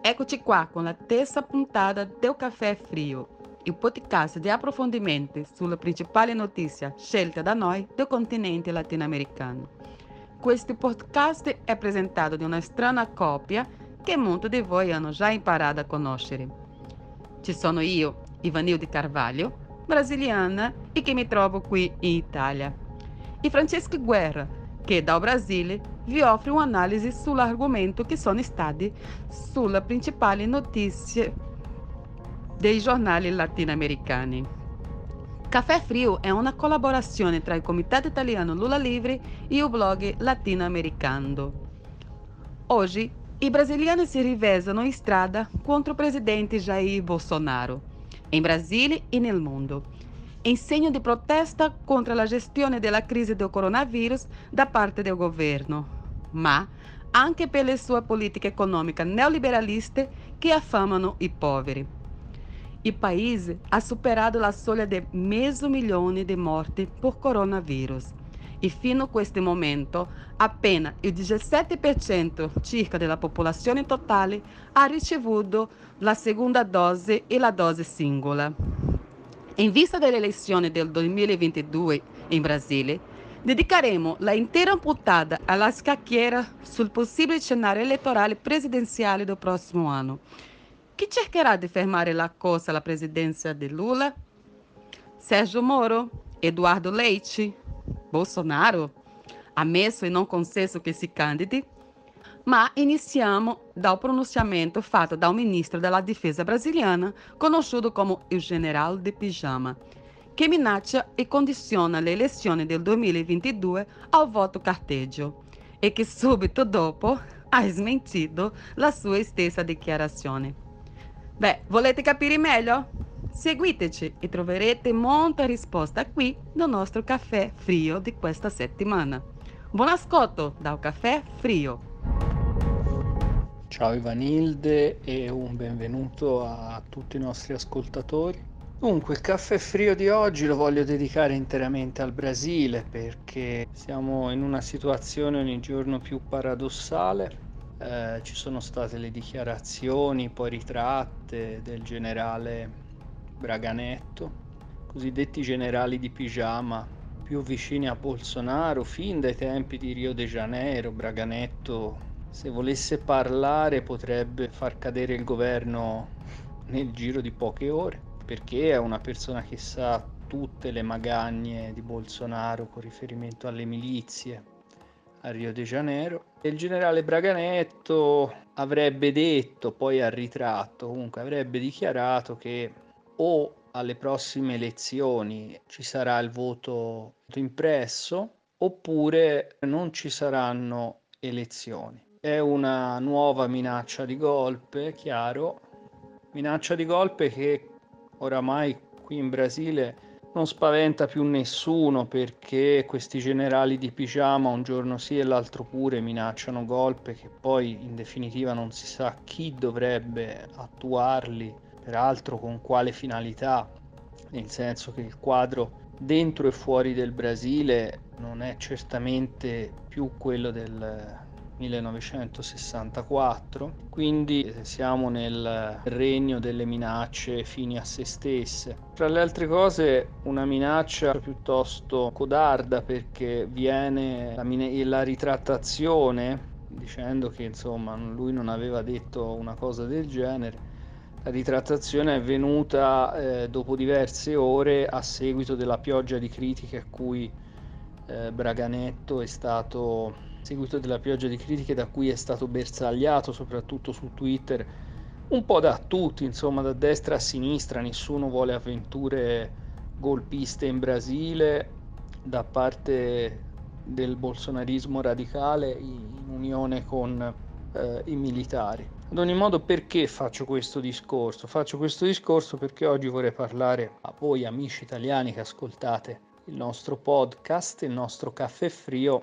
Eccoci qua con la terza puntata del Caffè Frio, il podcast di approfondimenti sulle principali notizie scelte da noi del continente latinoamericano. Questo podcast è presentato di una strana coppia che molti di voi hanno già imparato a conoscere. Ci sono io, Ivanilde Carvalho, brasiliana e che mi trovo qui in Italia, e Francesco Guerra, che dal Brasile vi offre un'analisi sull'argomento che sono stati sulle principali notizie dei giornali latinoamericani. Caffè Frio è una collaborazione tra il Comitato Italiano Lula Livre e il blog Latinoamericano. Oggi i brasiliani si riversano in strada contro il presidente Jair Bolsonaro in Brasile e nel mondo, in segno di protesta contro la gestione della crisi del coronavirus da parte del governo, ma anche per le sue politiche economiche neoliberaliste che affamano i poveri. Il paese ha superato la soglia di mezzo milione di morti per coronavirus e fino a questo momento appena il 17% circa della popolazione totale ha ricevuto la seconda dose e la dose singola. In vista delle elezioni del 2022 in Brasile, dedicheremo la intera puntata alla scacchiera sul possibile scenario elettorale presidenziale del prossimo anno. Chi cercherà di fermare la corsa alla presidenza di Lula? Sérgio Moro? Eduardo Leite? Bolsonaro, ammesso e non concesso che si candidi, ma iniziamo dal pronunciamento fatto dal ministro della difesa brasiliana, conosciuto come il generale de Pijama, che minaccia e condiziona le elezioni del 2022 al voto carteggio e che subito dopo ha smentito la sua stessa dichiarazione. Beh, volete capire meglio? Seguiteci e troverete molta risposta qui nel nostro caffè frio di questa settimana. Buon ascolto dal caffè frio. Ciao Ivanilde e un benvenuto a tutti i nostri ascoltatori. Dunque, il caffè frio di oggi lo voglio dedicare interamente al Brasile perché siamo in una situazione ogni giorno più paradossale. Eh, ci sono state le dichiarazioni poi ritratte del generale Braganetto, cosiddetti generali di pigiama, più vicini a Bolsonaro fin dai tempi di Rio de Janeiro. Braganetto, se volesse parlare, potrebbe far cadere il governo nel giro di poche ore, perché è una persona che sa tutte le magagne di Bolsonaro con riferimento alle milizie a Rio de Janeiro. E il generale Braganetto avrebbe detto, poi al ritratto, comunque avrebbe dichiarato che o alle prossime elezioni ci sarà il voto impresso oppure non ci saranno elezioni. È una nuova minaccia di golpe, chiaro, minaccia di golpe che oramai qui in Brasile non spaventa più nessuno perché questi generali di pigiama un giorno sì e l'altro pure minacciano golpe che poi in definitiva non si sa chi dovrebbe attuarli peraltro con quale finalità, nel senso che il quadro dentro e fuori del Brasile non è certamente più quello del 1964, quindi siamo nel regno delle minacce fini a se stesse. Tra le altre cose una minaccia piuttosto codarda perché viene la, la ritrattazione dicendo che insomma lui non aveva detto una cosa del genere la ritrattazione è venuta eh, dopo diverse ore a seguito della pioggia di critiche a cui eh, Braganetto è stato seguito della pioggia di critiche da cui è stato bersagliato soprattutto su Twitter un po' da tutti, insomma, da destra a sinistra, nessuno vuole avventure golpiste in Brasile da parte del bolsonarismo radicale in unione con eh, i militari. Ad ogni modo, perché faccio questo discorso? Faccio questo discorso perché oggi vorrei parlare a voi amici italiani che ascoltate il nostro podcast, il nostro caffè frio,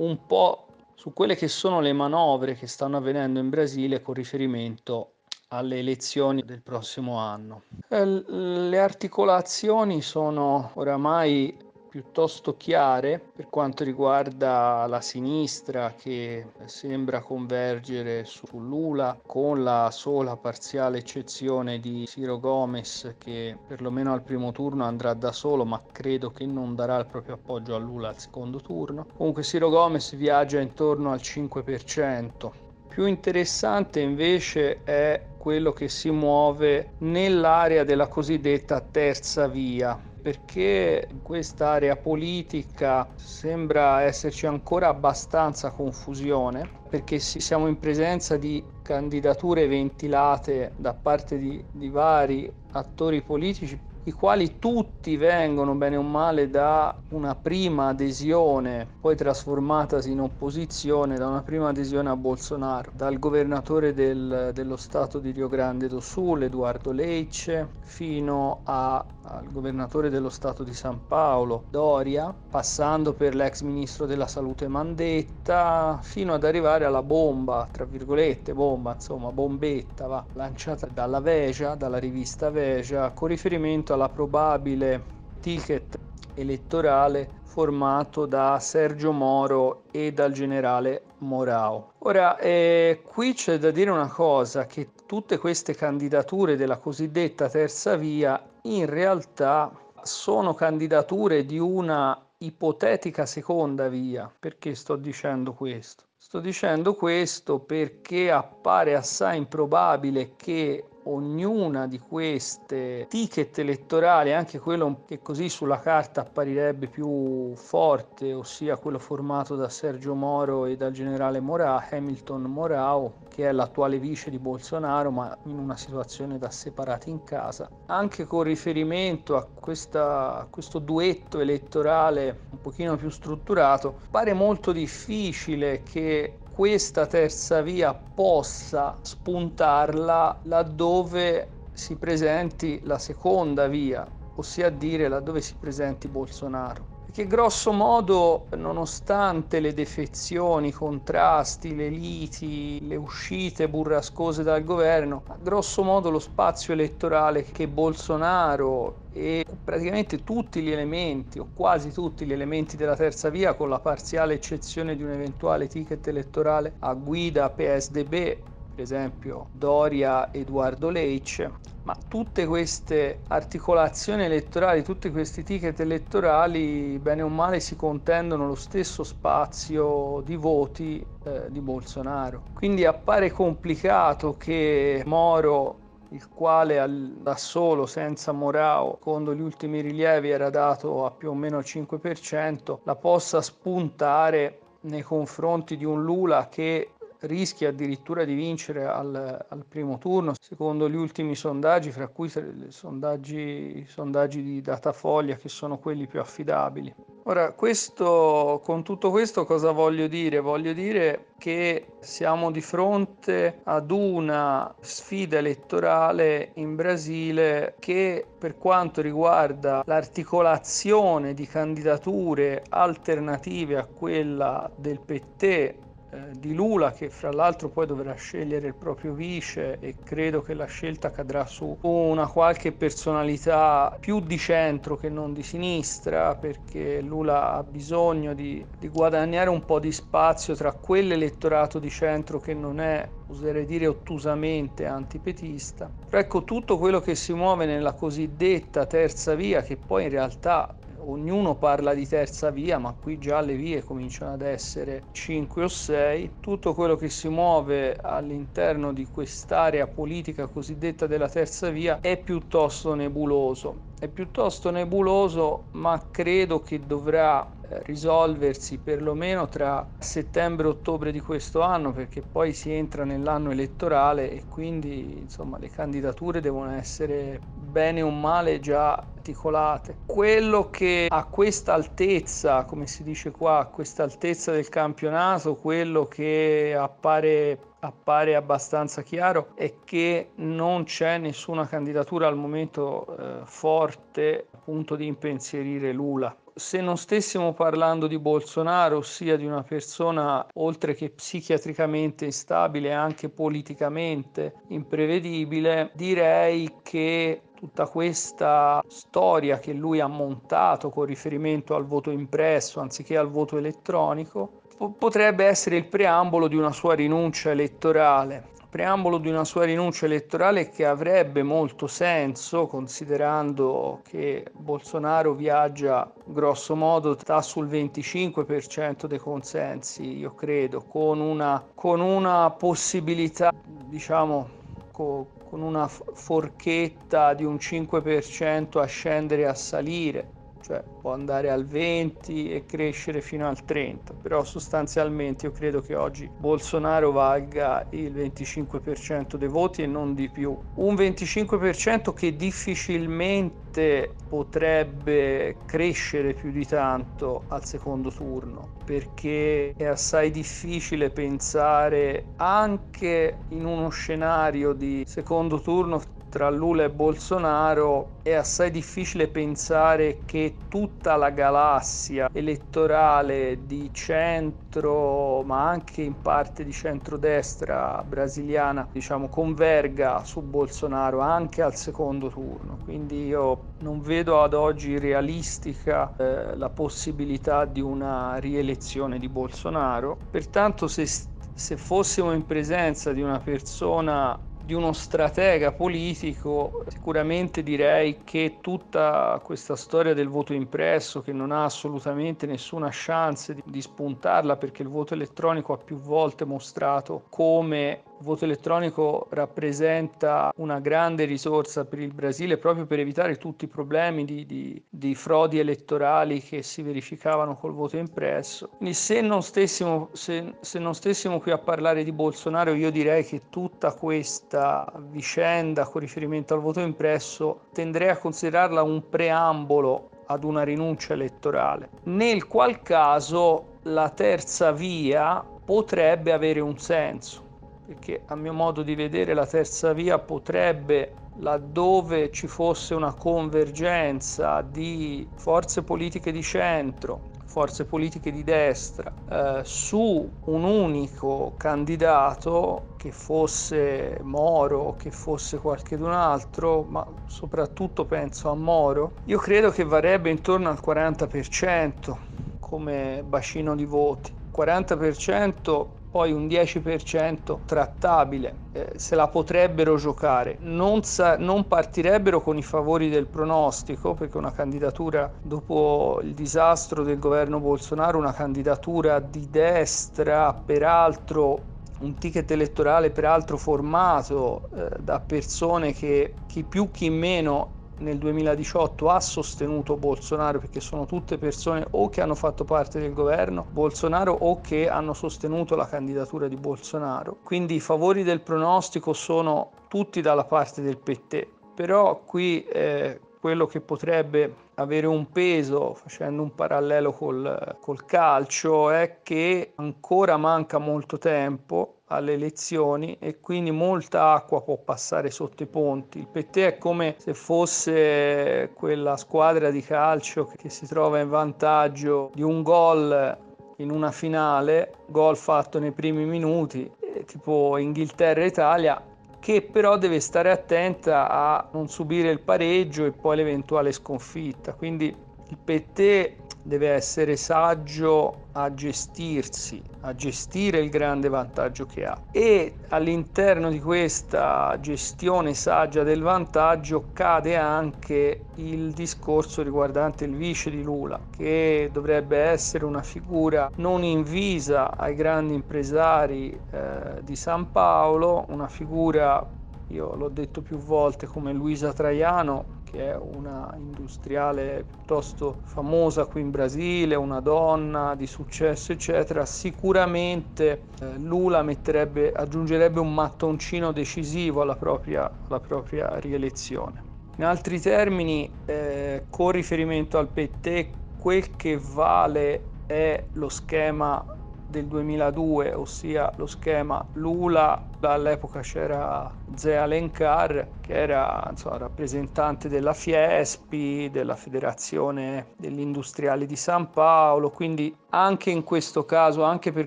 un po' su quelle che sono le manovre che stanno avvenendo in Brasile con riferimento alle elezioni del prossimo anno. Eh, le articolazioni sono oramai piuttosto chiare per quanto riguarda la sinistra che sembra convergere su Lula con la sola parziale eccezione di Ciro Gomez che perlomeno al primo turno andrà da solo ma credo che non darà il proprio appoggio a Lula al secondo turno. Comunque Ciro Gomez viaggia intorno al 5%. Più interessante invece è quello che si muove nell'area della cosiddetta terza via, perché in quest'area politica sembra esserci ancora abbastanza confusione, perché siamo in presenza di candidature ventilate da parte di, di vari attori politici i quali tutti vengono bene o male da una prima adesione, poi trasformatasi in opposizione, da una prima adesione a Bolsonaro, dal governatore del, dello Stato di Rio Grande do Sul, Eduardo Leice, fino a, al governatore dello Stato di San Paolo, Doria, passando per l'ex ministro della Salute Mandetta, fino ad arrivare alla bomba, tra virgolette, bomba, insomma, bombetta, va, lanciata dalla Veja, dalla rivista Veja, con riferimento riferimento alla probabile ticket elettorale formato da Sergio Moro e dal generale Morao. Ora, eh, qui c'è da dire una cosa, che tutte queste candidature della cosiddetta terza via in realtà sono candidature di una ipotetica seconda via. Perché sto dicendo questo? Sto dicendo questo perché appare assai improbabile che ognuna di queste ticket elettorali, anche quello che così sulla carta apparirebbe più forte, ossia quello formato da Sergio Moro e dal generale Mora, Hamilton Morao, che è l'attuale vice di Bolsonaro, ma in una situazione da separati in casa. Anche con riferimento a, questa, a questo duetto elettorale un pochino più strutturato, pare molto difficile che questa terza via possa spuntarla laddove si presenti la seconda via, ossia dire laddove si presenti Bolsonaro che grosso modo, nonostante le defezioni, i contrasti, le liti, le uscite burrascose dal governo, grosso modo lo spazio elettorale che Bolsonaro e praticamente tutti gli elementi o quasi tutti gli elementi della terza via con la parziale eccezione di un eventuale ticket elettorale a guida PSDB per esempio Doria Edoardo Leitch ma tutte queste articolazioni elettorali, tutti questi ticket elettorali, bene o male, si contendono lo stesso spazio di voti eh, di Bolsonaro. Quindi appare complicato che Moro il quale al, da solo, senza Morao, secondo gli ultimi rilievi era dato a più o meno il 5%, la possa spuntare nei confronti di un Lula che rischia addirittura di vincere al, al, primo turno, secondo gli ultimi sondaggi, fra cui i sondaggi, sondaggi di Datafolia che sono quelli più affidabili. Ora, questo, con tutto questo cosa voglio dire? Voglio dire che siamo di fronte ad una sfida elettorale in Brasile che per quanto riguarda l'articolazione di candidature alternative a quella del PT eh, di Lula che fra l'altro poi dovrà scegliere il proprio vice e credo che la scelta cadrà su una qualche personalità più di centro che non di sinistra perché Lula ha bisogno di, di guadagnare un po' di spazio tra quell'elettorato di centro che non è oserei dire ottusamente antipetista. Ecco tutto quello che si muove nella cosiddetta terza via, che poi in realtà ognuno parla di terza via, ma qui già le vie cominciano ad essere 5 o 6. Tutto quello che si muove all'interno di quest'area politica cosiddetta della terza via è piuttosto nebuloso. È piuttosto nebuloso, ma credo che dovrà eh, risolversi perlomeno tra settembre e ottobre di questo anno perché poi si entra nell'anno elettorale e quindi insomma le candidature devono essere bene o male già articolate. Quello che a questa altezza, come si dice qua, a questa altezza del campionato, quello che appare appare abbastanza chiaro è che non c'è nessuna candidatura al momento eh, forte appunto di impensierire Lula. Se non stessimo parlando di Bolsonaro, ossia di una persona oltre che psichiatricamente instabile, anche politicamente imprevedibile, direi che tutta questa storia che lui ha montato con riferimento al voto impresso anziché al voto elettronico potrebbe essere il preambolo di una sua rinuncia elettorale. Preambolo di una sua rinuncia elettorale che avrebbe molto senso considerando che Bolsonaro viaggia grosso modo sta sul 25% dei consensi, io credo, con una, con una possibilità, diciamo, co, con una forchetta di un 5% a scendere e a salire cioè può andare al 20 e crescere fino al 30, però sostanzialmente io credo che oggi Bolsonaro valga il 25% dei voti e non di più. Un 25% che difficilmente potrebbe crescere più di tanto al secondo turno, perché è assai difficile pensare anche in uno scenario di secondo turno tra Lula e Bolsonaro è assai difficile pensare che tutta la galassia elettorale di centro, ma anche in parte di centrodestra brasiliana, diciamo, converga su Bolsonaro anche al secondo turno. Quindi io non vedo ad oggi realistica eh, la possibilità di una rielezione di Bolsonaro. Pertanto se, se fossimo in presenza di una persona di uno stratega politico, sicuramente direi che tutta questa storia del voto impresso, che non ha assolutamente nessuna chance di, di spuntarla perché il voto elettronico ha più volte mostrato come il voto elettronico rappresenta una grande risorsa per il Brasile proprio per evitare tutti i problemi di, di, di frodi elettorali che si verificavano col voto impresso. Quindi se non, stessimo, se, se non stessimo qui a parlare di Bolsonaro, io direi che tutta questa vicenda con riferimento al voto impresso tenderei a considerarla un preambolo ad una rinuncia elettorale, nel qual caso la terza via potrebbe avere un senso perché a mio modo di vedere la terza via potrebbe, laddove ci fosse una convergenza di forze politiche di centro, forze politiche di destra, eh, su un unico candidato che fosse Moro, che fosse qualcun altro, ma soprattutto penso a Moro, io credo che varrebbe intorno al 40% come bacino di voti. 40% poi un 10% trattabile, eh, se la potrebbero giocare, non, sa- non, partirebbero con i favori del pronostico, perché una candidatura dopo il disastro del governo Bolsonaro, una candidatura di destra, peraltro un ticket elettorale peraltro formato eh, da persone che chi più chi meno nel 2018 ha sostenuto Bolsonaro perché sono tutte persone o che hanno fatto parte del governo Bolsonaro o che hanno sostenuto la candidatura di Bolsonaro. Quindi i favori del pronostico sono tutti dalla parte del PT. Però qui eh, quello che potrebbe avere un peso, facendo un parallelo col, col calcio, è che ancora manca molto tempo alle elezioni e quindi molta acqua può passare sotto i ponti. Il PT è come se fosse quella squadra di calcio che si trova in vantaggio di un gol in una finale, gol fatto nei primi minuti, eh, tipo Inghilterra-Italia, che però deve stare attenta a non subire il pareggio e poi l'eventuale sconfitta. Quindi il PT deve essere saggio a gestirsi, a gestire il grande vantaggio che ha. E all'interno di questa gestione saggia del vantaggio cade anche il discorso riguardante il vice di Lula, che dovrebbe essere una figura non invisa ai grandi impresari eh, di San Paolo, una figura, io l'ho detto più volte, come Luisa Traiano, che è una industriale piuttosto famosa qui in Brasile, una donna di successo, eccetera, sicuramente eh, Lula aggiungerebbe un mattoncino decisivo alla propria, alla propria rielezione. In altri termini, eh, con riferimento al PT, quel che vale è lo schema del 2002, ossia lo schema Lula, all'epoca c'era Zea Lenkar che era insomma, rappresentante della Fiespi, della Federazione degli Industriali di San Paolo, quindi anche in questo caso, anche per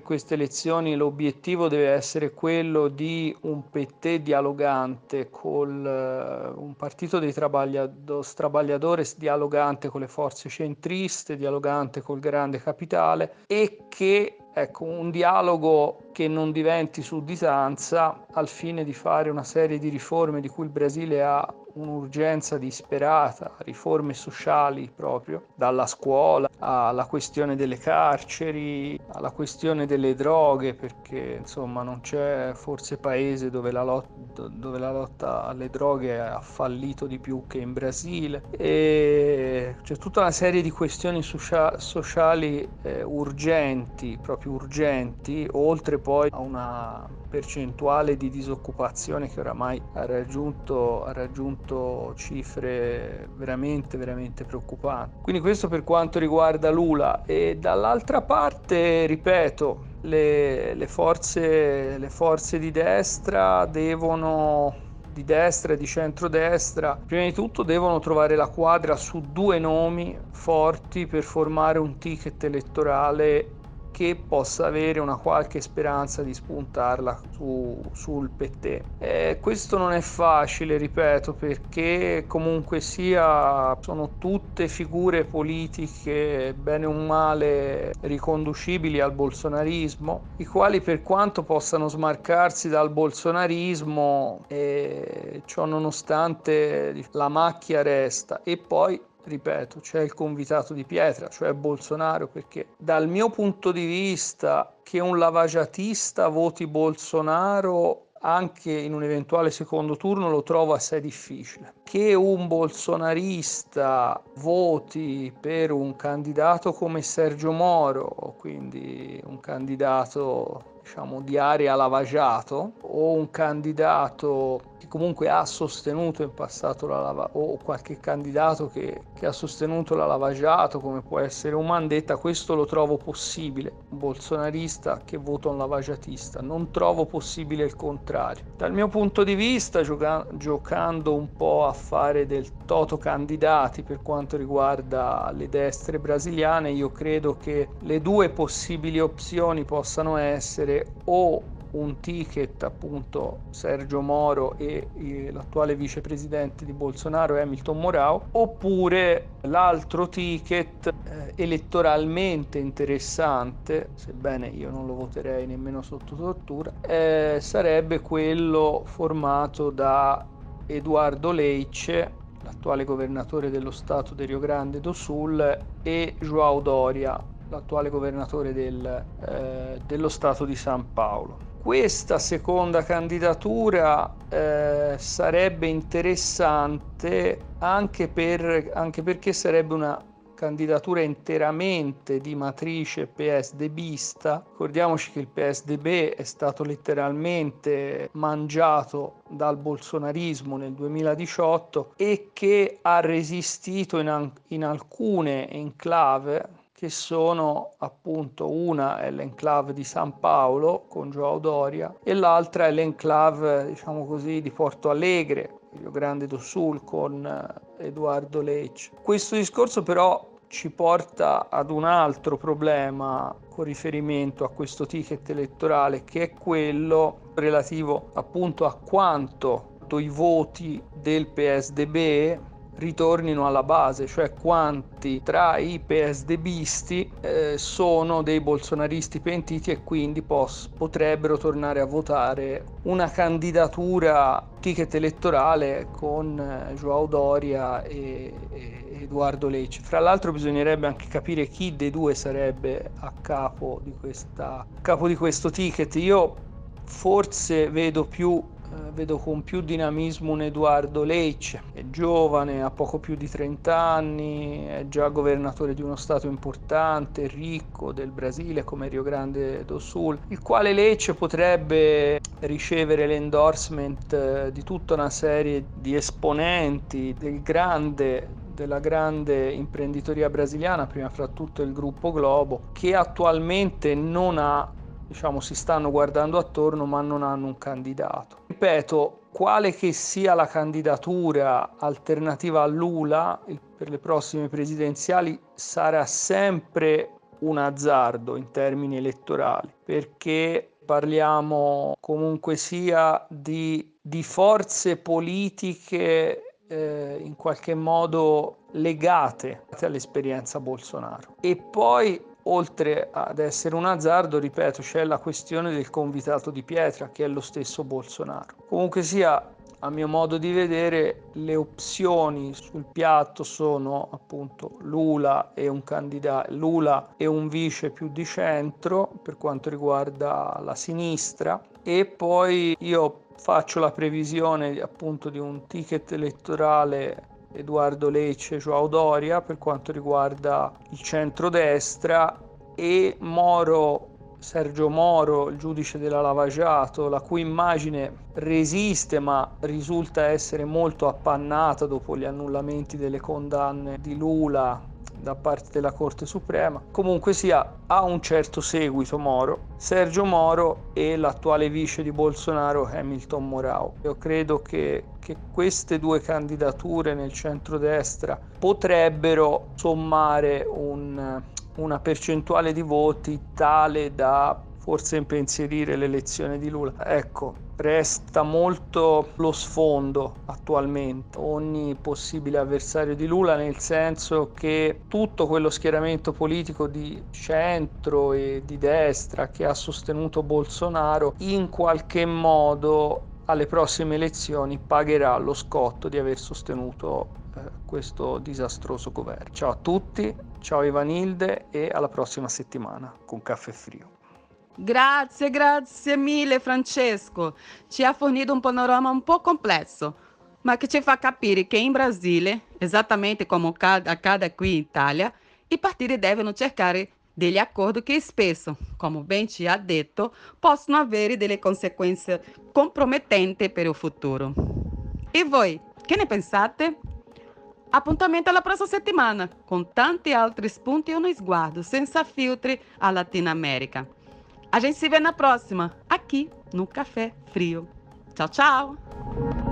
queste elezioni, l'obiettivo deve essere quello di un PT dialogante con uh, un partito dei trabagliadores dialogante con le forze centriste, dialogante col grande capitale e che ecco, un dialogo che non diventi sudditanza al fine di fare una serie di riforme di cui il Brasile ha un'urgenza disperata, riforme sociali proprio, dalla scuola alla questione delle carceri, alla questione delle droghe, perché insomma non c'è forse paese dove la, lot- dove la lotta alle droghe ha fallito di più che in Brasile. E c'è tutta una serie di questioni socia- sociali eh, urgenti, proprio urgenti, oltre poi a una percentuale di disoccupazione che oramai ha raggiunto, ha raggiunto cifre veramente, veramente preoccupanti. Quindi questo per quanto riguarda Lula e dall'altra parte, ripeto, le, le, forze, le forze di destra devono di destra e di centrodestra, prima di tutto devono trovare la quadra su due nomi forti per formare un ticket elettorale che possa avere una qualche speranza di spuntarla su, sul PT. Eh, questo non è facile, ripeto, perché comunque sia sono tutte figure politiche bene o male riconducibili al bolsonarismo, i quali per quanto possano smarcarsi dal bolsonarismo, eh, ciò nonostante la macchia resta e poi ripeto, c'è il convitato di pietra, cioè Bolsonaro, perché dal mio punto di vista che un lavagiatista voti Bolsonaro anche in un eventuale secondo turno lo trovo assai difficile. Che un bolsonarista voti per un candidato come Sergio Moro, quindi un candidato diciamo, di area lavagiato o un candidato che comunque ha sostenuto in passato la lava o qualche candidato che, che ha sostenuto la lavagiato come può essere un Mandetta, questo lo trovo possibile, un bolsonarista che vota un lavagiatista, non trovo possibile il contrario. Dal mio punto di vista, gioca- giocando un po' a fare del toto candidati per quanto riguarda le destre brasiliane, io credo che le due possibili opzioni possano essere o un ticket appunto Sergio Moro e l'attuale vicepresidente di Bolsonaro Hamilton Morao oppure l'altro ticket eh, elettoralmente interessante sebbene io non lo voterei nemmeno sotto tortura eh, sarebbe quello formato da Eduardo Leice l'attuale governatore dello stato di Rio Grande do Sul e João Doria l'attuale governatore del, eh, dello Stato di San Paolo. Questa seconda candidatura eh, sarebbe interessante anche, per, anche perché sarebbe una candidatura interamente di matrice PSDBista. Ricordiamoci che il PSDB è stato letteralmente mangiato dal bolsonarismo nel 2018 e che ha resistito in, in alcune enclave che sono appunto una è l'enclave di San Paolo con Joao Doria e l'altra è l'enclave diciamo così di Porto Alegre, Rio Grande do Sul con eh, Edoardo Leitch. Questo discorso però ci porta ad un altro problema con riferimento a questo ticket elettorale che è quello relativo appunto a quanto i voti del PSDB ritornino alla base, cioè quanti tra i PSDBisti eh, sono dei bolsonaristi pentiti e quindi pos- potrebbero tornare a votare una candidatura ticket elettorale con eh, Joao Doria e, e Edoardo Lecce. Fra l'altro bisognerebbe anche capire chi dei due sarebbe a capo di, questa, capo di questo ticket. Io forse vedo più vedo con più dinamismo un Edoardo Lecce, è giovane, ha poco più di 30 anni, è già governatore di uno stato importante, ricco del Brasile come Rio Grande do Sul, il quale Lecce potrebbe ricevere l'endorsement eh, di tutta una serie di esponenti del grande della grande imprenditoria brasiliana, prima fra tutto il gruppo Globo, che attualmente non ha, diciamo, si stanno guardando attorno ma non hanno un candidato. Ripeto, quale che sia la candidatura alternativa a Lula per le prossime presidenziali sarà sempre un azzardo in termini elettorali, perché parliamo comunque sia di, di forze politiche eh, in qualche modo legate all'esperienza Bolsonaro. E poi, oltre ad essere un azzardo, ripeto, c'è la questione del convitato di pietra, che è lo stesso Bolsonaro. Comunque sia, a mio modo di vedere le opzioni sul piatto sono appunto Lula e un candidato Lula e un vice più di centro per quanto riguarda la sinistra e poi io faccio la previsione appunto di un ticket elettorale Edoardo Lecce Joao Doria per quanto riguarda il centrodestra e Moro Sergio Moro, il giudice della Lavagiato, la cui immagine resiste ma risulta essere molto appannata dopo gli annullamenti delle condanne di Lula da parte della Corte Suprema. Comunque sia, ha un certo seguito Moro, Sergio Moro e l'attuale vice di Bolsonaro Hamilton Morao. Io credo che, che queste due candidature nel centrodestra potrebbero sommare un una percentuale di voti tale da forse impensierire l'elezione di Lula. Ecco, resta molto lo sfondo attualmente, ogni possibile avversario di Lula, nel senso che tutto quello schieramento politico di centro e di destra che ha sostenuto Bolsonaro in qualche modo alle prossime elezioni pagherà lo scotto di aver sostenuto eh, questo disastroso governo. Ciao a tutti, ciao Ivanilde e alla prossima settimana con Caffè Frio. Grazie, grazie mille Francesco. Ci ha fornito un panorama un po' complesso, ma che ci fa capire che in Brasile, esattamente come accade qui in Italia, i partiti devono cercare degli accordi che spesso, come ben ci ha detto, possono avere delle conseguenze compromettenti per il futuro. E voi, che ne pensate? Appuntamento alla prossima settimana con tanti altri spunti e uno sguardo senza filtri a Latina America. A gente se vê na próxima, aqui no Café Frio. Tchau, tchau!